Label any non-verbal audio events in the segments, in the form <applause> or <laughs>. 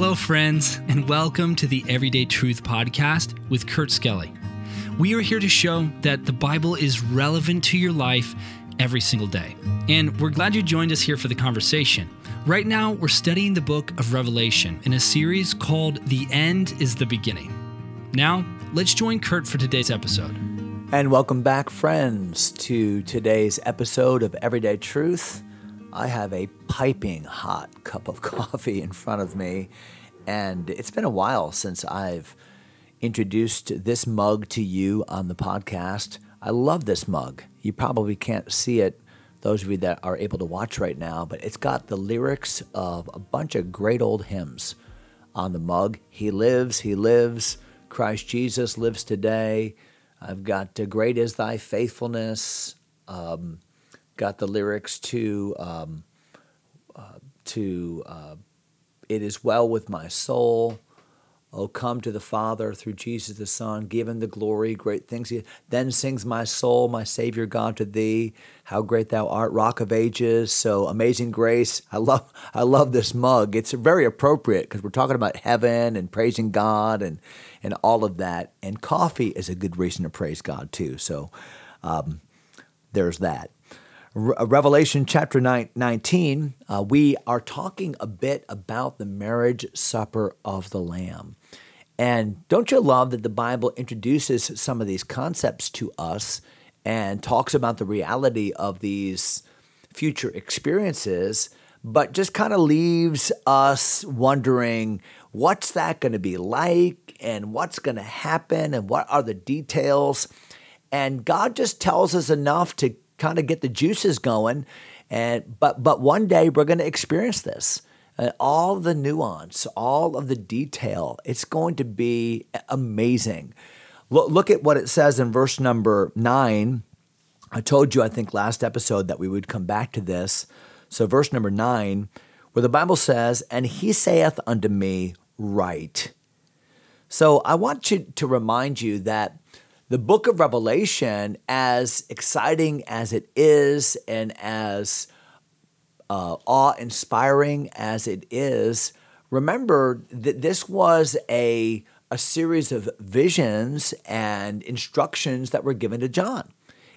Hello, friends, and welcome to the Everyday Truth Podcast with Kurt Skelly. We are here to show that the Bible is relevant to your life every single day. And we're glad you joined us here for the conversation. Right now, we're studying the book of Revelation in a series called The End is the Beginning. Now, let's join Kurt for today's episode. And welcome back, friends, to today's episode of Everyday Truth. I have a piping hot <laughs> cup of coffee in front of me, and it's been a while since I've introduced this mug to you on the podcast. I love this mug. You probably can't see it, those of you that are able to watch right now, but it's got the lyrics of a bunch of great old hymns on the mug. He lives, He lives, Christ Jesus lives today. I've got Great is Thy Faithfulness. Um, got the lyrics to um, uh, to uh, "It is well with my soul." Oh, come to the Father through Jesus the Son, give him the glory, great things. He, then sings my soul, my Savior God, to Thee. How great Thou art, Rock of Ages. So amazing grace. I love, I love this mug. It's very appropriate because we're talking about heaven and praising God and and all of that. And coffee is a good reason to praise God too. So um, there's that. Uh, Revelation chapter 19, uh, we are talking a bit about the marriage supper of the Lamb. And don't you love that the Bible introduces some of these concepts to us and talks about the reality of these future experiences, but just kind of leaves us wondering what's that going to be like and what's going to happen and what are the details. And God just tells us enough to kind of get the juices going. And but but one day we're going to experience this. Uh, all the nuance, all of the detail. It's going to be amazing. Look, look at what it says in verse number nine. I told you, I think, last episode that we would come back to this. So, verse number nine, where the Bible says, And he saith unto me, Write. So, I want you to remind you that the book of Revelation, as exciting as it is and as uh, awe inspiring as it is, remember that this was a, a series of visions and instructions that were given to John.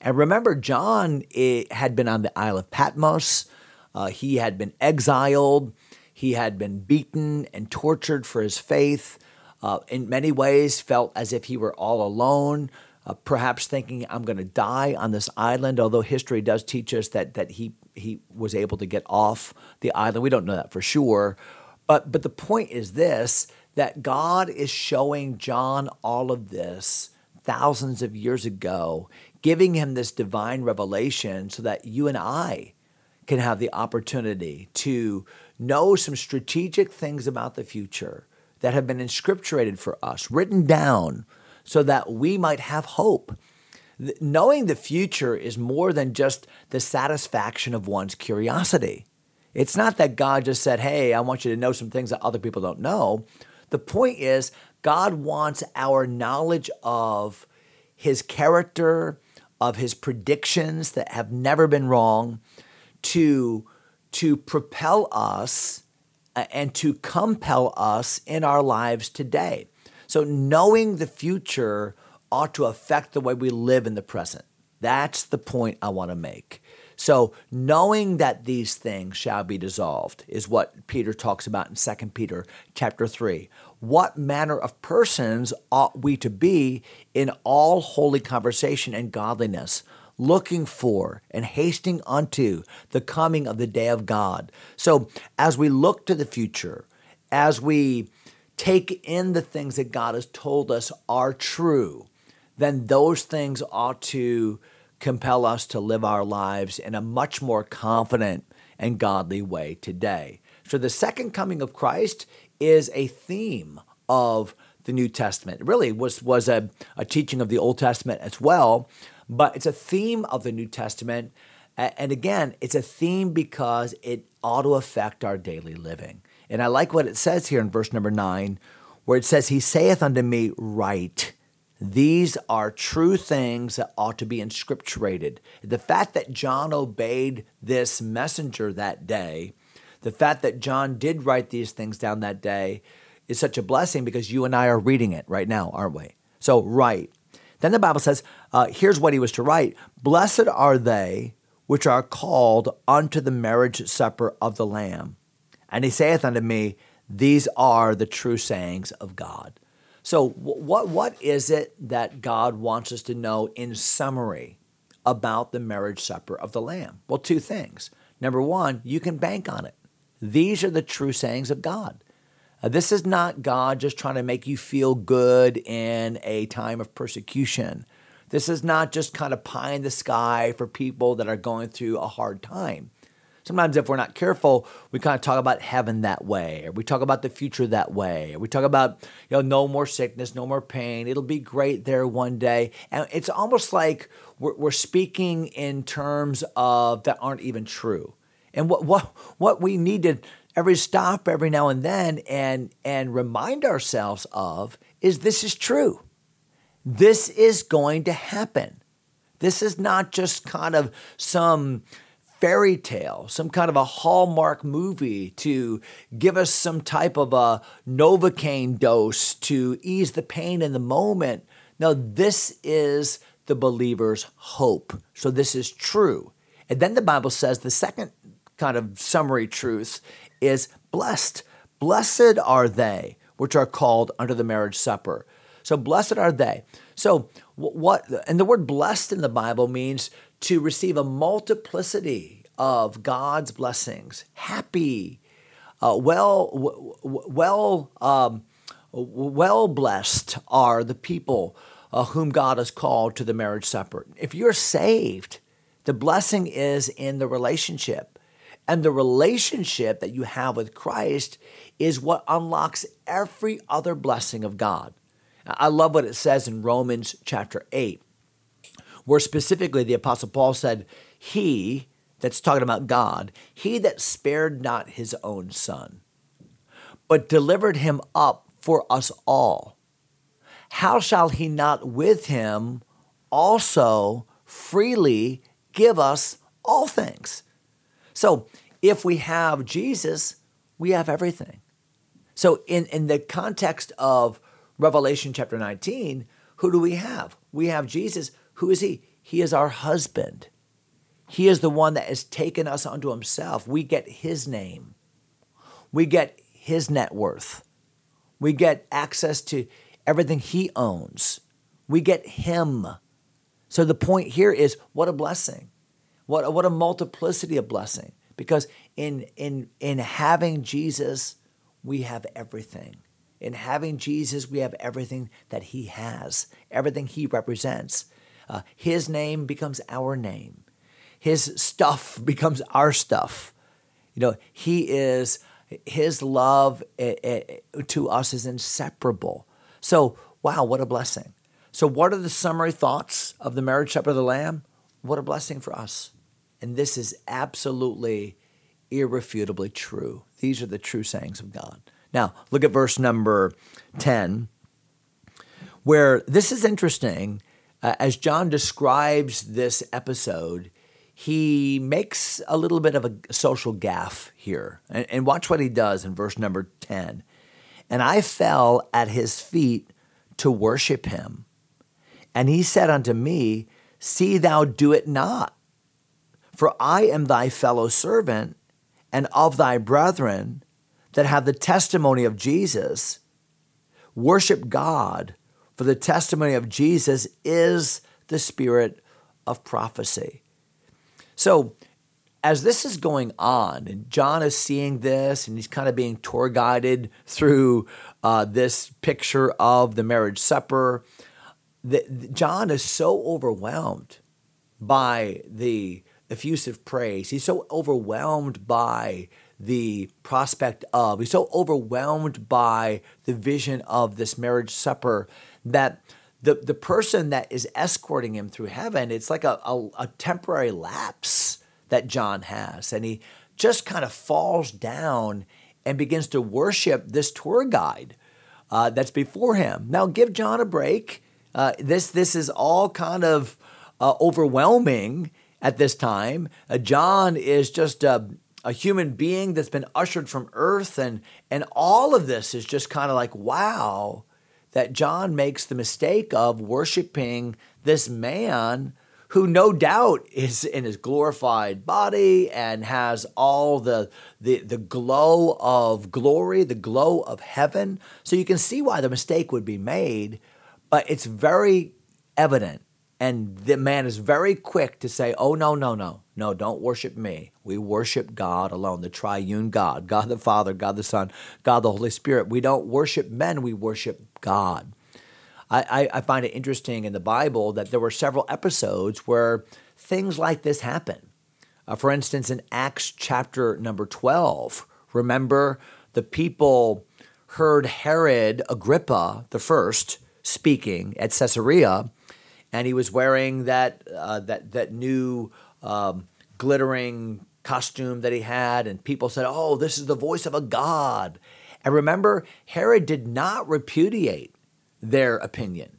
And remember, John had been on the Isle of Patmos, uh, he had been exiled, he had been beaten and tortured for his faith uh, in many ways felt as if he were all alone, uh, perhaps thinking, I'm going to die on this island, although history does teach us that, that he, he was able to get off the island. We don't know that for sure. But, but the point is this that God is showing John all of this thousands of years ago, giving him this divine revelation so that you and I can have the opportunity to know some strategic things about the future that have been inscripturated for us, written down, so that we might have hope. Knowing the future is more than just the satisfaction of one's curiosity. It's not that God just said, Hey, I want you to know some things that other people don't know. The point is, God wants our knowledge of His character, of His predictions that have never been wrong, to, to propel us Uh, and to compel us in our lives today. So, knowing the future ought to affect the way we live in the present. That's the point I want to make. So, knowing that these things shall be dissolved is what Peter talks about in 2 Peter chapter 3. What manner of persons ought we to be in all holy conversation and godliness? Looking for and hasting unto the coming of the day of God. So, as we look to the future, as we take in the things that God has told us are true, then those things ought to compel us to live our lives in a much more confident and godly way today. So, the second coming of Christ is a theme of the New Testament. It really was, was a, a teaching of the Old Testament as well, but it's a theme of the New Testament. And again, it's a theme because it ought to affect our daily living. And I like what it says here in verse number nine, where it says, He saith unto me, Write. These are true things that ought to be inscripturated. The fact that John obeyed this messenger that day, the fact that John did write these things down that day is such a blessing because you and I are reading it right now, aren't we? So, write. Then the Bible says, uh, here's what he was to write Blessed are they which are called unto the marriage supper of the Lamb. And he saith unto me, These are the true sayings of God. So, what, what is it that God wants us to know in summary about the marriage supper of the Lamb? Well, two things. Number one, you can bank on it. These are the true sayings of God. Uh, this is not God just trying to make you feel good in a time of persecution. This is not just kind of pie in the sky for people that are going through a hard time. Sometimes, if we're not careful, we kind of talk about heaven that way, or we talk about the future that way, or we talk about, you know, no more sickness, no more pain. It'll be great there one day. And it's almost like we're, we're speaking in terms of that aren't even true. And what, what, what we need to every stop every now and then and and remind ourselves of is this is true. This is going to happen. This is not just kind of some fairy tale, some kind of a Hallmark movie to give us some type of a Novocaine dose to ease the pain in the moment. Now, this is the believer's hope. So this is true. And then the Bible says the second kind of summary truth is blessed. Blessed are they which are called under the marriage supper. So blessed are they. So what and the word blessed in the Bible means to receive a multiplicity of God's blessings. Happy, uh, well, well, um, well blessed are the people uh, whom God has called to the marriage supper. If you're saved, the blessing is in the relationship. And the relationship that you have with Christ is what unlocks every other blessing of God. I love what it says in Romans chapter 8, where specifically the Apostle Paul said, He, that's talking about God, he that spared not his own son, but delivered him up for us all, how shall he not with him also freely give us all things? So if we have Jesus, we have everything. So in, in the context of Revelation chapter 19, who do we have? We have Jesus. Who is he? He is our husband. He is the one that has taken us unto himself. We get his name. We get his net worth. We get access to everything he owns. We get him. So the point here is what a blessing. What, what a multiplicity of blessing. Because in, in, in having Jesus, we have everything. In having Jesus, we have everything that he has, everything he represents. Uh, his name becomes our name. His stuff <laughs> becomes our stuff. You know, he is, his love eh, eh, to us is inseparable. So, wow, what a blessing. So, what are the summary thoughts of the marriage supper of the Lamb? What a blessing for us. And this is absolutely, irrefutably true. These are the true sayings of God. Now, look at verse number 10, where this is interesting. Uh, as John describes this episode, he makes a little bit of a social gaffe here. And, and watch what he does in verse number 10. And I fell at his feet to worship him. And he said unto me, See thou do it not. For I am thy fellow servant and of thy brethren that have the testimony of Jesus. Worship God, for the testimony of Jesus is the spirit of prophecy. So, as this is going on, and John is seeing this, and he's kind of being tour guided through uh, this picture of the marriage supper, the, John is so overwhelmed by the effusive praise. He's so overwhelmed by the prospect of, he's so overwhelmed by the vision of this marriage supper that the, the person that is escorting him through heaven, it's like a, a, a temporary lapse that John has. And he just kind of falls down and begins to worship this tour guide uh, that's before him. Now, give John a break. Uh, this, this is all kind of uh, overwhelming at this time. Uh, John is just uh, a human being that's been ushered from earth and and all of this is just kind of like wow that John makes the mistake of worshiping this man who no doubt is in his glorified body and has all the, the, the glow of glory, the glow of heaven. So you can see why the mistake would be made, but it's very evident. And the man is very quick to say, Oh, no, no, no, no, don't worship me. We worship God alone, the triune God, God the Father, God the Son, God the Holy Spirit. We don't worship men, we worship God. I, I, find it interesting in the Bible that there were several episodes where things like this happen. Uh, for instance, in Acts chapter number 12, remember the people heard Herod Agrippa the first speaking at Caesarea, and he was wearing that uh, that that new um, glittering costume that he had, and people said, "Oh, this is the voice of a god." And remember, Herod did not repudiate their opinion.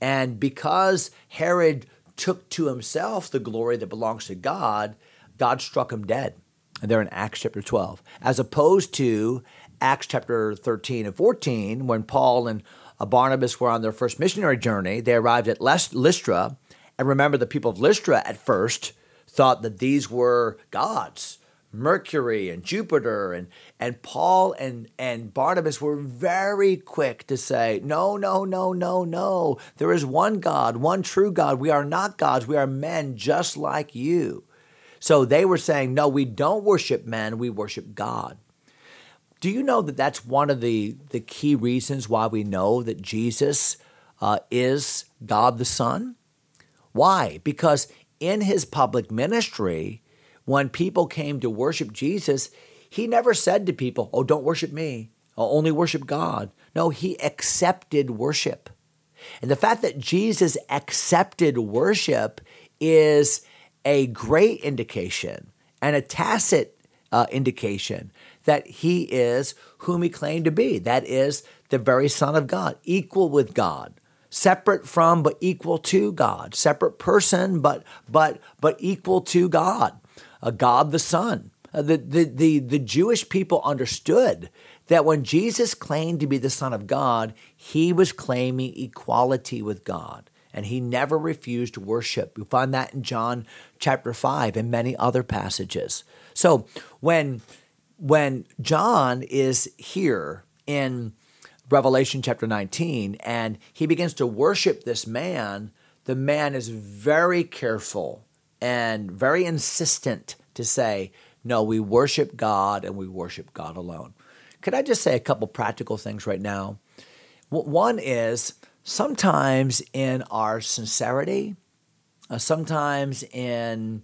And because Herod took to himself the glory that belongs to God, God struck him dead. And they're in Acts chapter 12, as opposed to Acts chapter 13 and 14, when Paul and Barnabas were on their first missionary journey. They arrived at Lystra. And remember, the people of Lystra at first thought that these were gods Mercury and Jupiter. And and Paul and and Barnabas were very quick to say no no no no no. There is one God one true God. We are not gods. We are men just like you. So they were saying no we don't worship men. We worship God do you know that that's one of the the key reasons why we know that Jesus uh, is God the Son why because in his public ministry when people came to worship Jesus, he never said to people, Oh, don't worship me, I'll only worship God. No, he accepted worship. And the fact that Jesus accepted worship is a great indication and a tacit uh, indication that he is whom he claimed to be. That is the very Son of God, equal with God, separate from but equal to God, separate person but but but equal to God a God the Son. Uh, the, the, the, the Jewish people understood that when Jesus claimed to be the Son of God, he was claiming equality with God and he never refused worship. We find that in John chapter 5 and many other passages. So when when John is here in Revelation chapter 19 and he begins to worship this man, the man is very careful and very insistent to say, no, we worship God and we worship God alone. Could I just say a couple practical things right now? One is sometimes in our sincerity, uh, sometimes in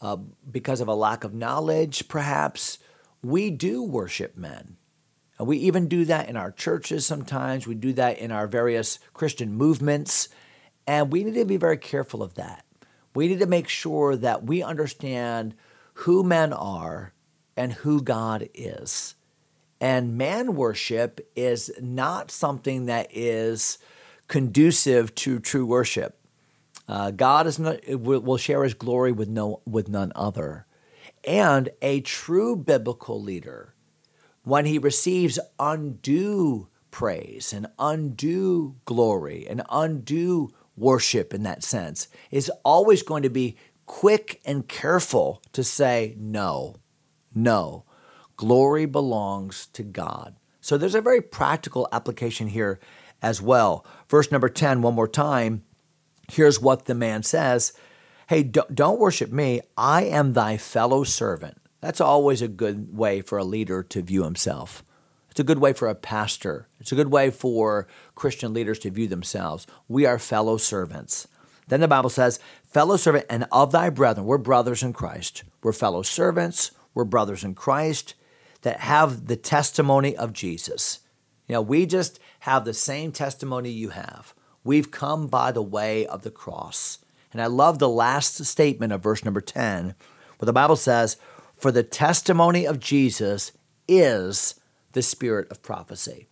uh, because of a lack of knowledge, perhaps we do worship men. And we even do that in our churches sometimes. We do that in our various Christian movements. And we need to be very careful of that. We need to make sure that we understand who men are and who God is. And man worship is not something that is conducive to true worship. Uh, God is not, will share his glory with, no, with none other. And a true biblical leader, when he receives undue praise and undue glory and undue worship in that sense is always going to be quick and careful to say no, no. Glory belongs to God. So there's a very practical application here as well. Verse number 10, one more time. Here's what the man says Hey, don't worship me. I am thy fellow servant. That's always a good way for a leader to view himself. It's a good way for a pastor. It's a good way for Christian leaders to view themselves. We are fellow servants. Then the Bible says, fellow servant and of thy brethren. We're brothers in Christ. We're fellow servants. We're brothers in Christ that have the testimony of Jesus. You know, we just have the same testimony you have. We've come by the way of the cross. And I love the last statement of verse number 10, where the Bible says, For the testimony of Jesus is the spirit of prophecy.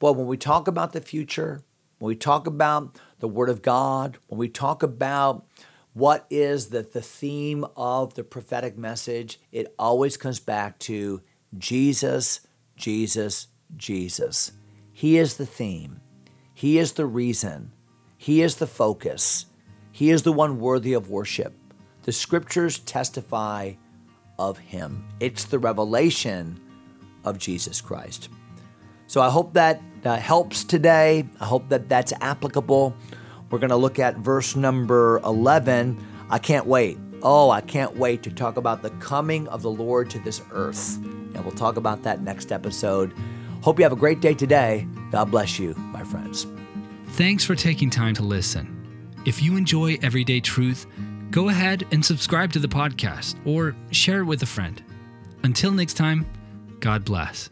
Boy, when we talk about the future, when we talk about the Word of God, when we talk about what is the, the theme of the prophetic message? It always comes back to Jesus, Jesus, Jesus. He is the theme, He is the reason, He is the focus, He is the one worthy of worship. The scriptures testify of Him, it's the revelation of Jesus Christ. So I hope that uh, helps today. I hope that that's applicable. We're going to look at verse number 11. I can't wait. Oh, I can't wait to talk about the coming of the Lord to this earth. And we'll talk about that next episode. Hope you have a great day today. God bless you, my friends. Thanks for taking time to listen. If you enjoy Everyday Truth, go ahead and subscribe to the podcast or share it with a friend. Until next time, God bless.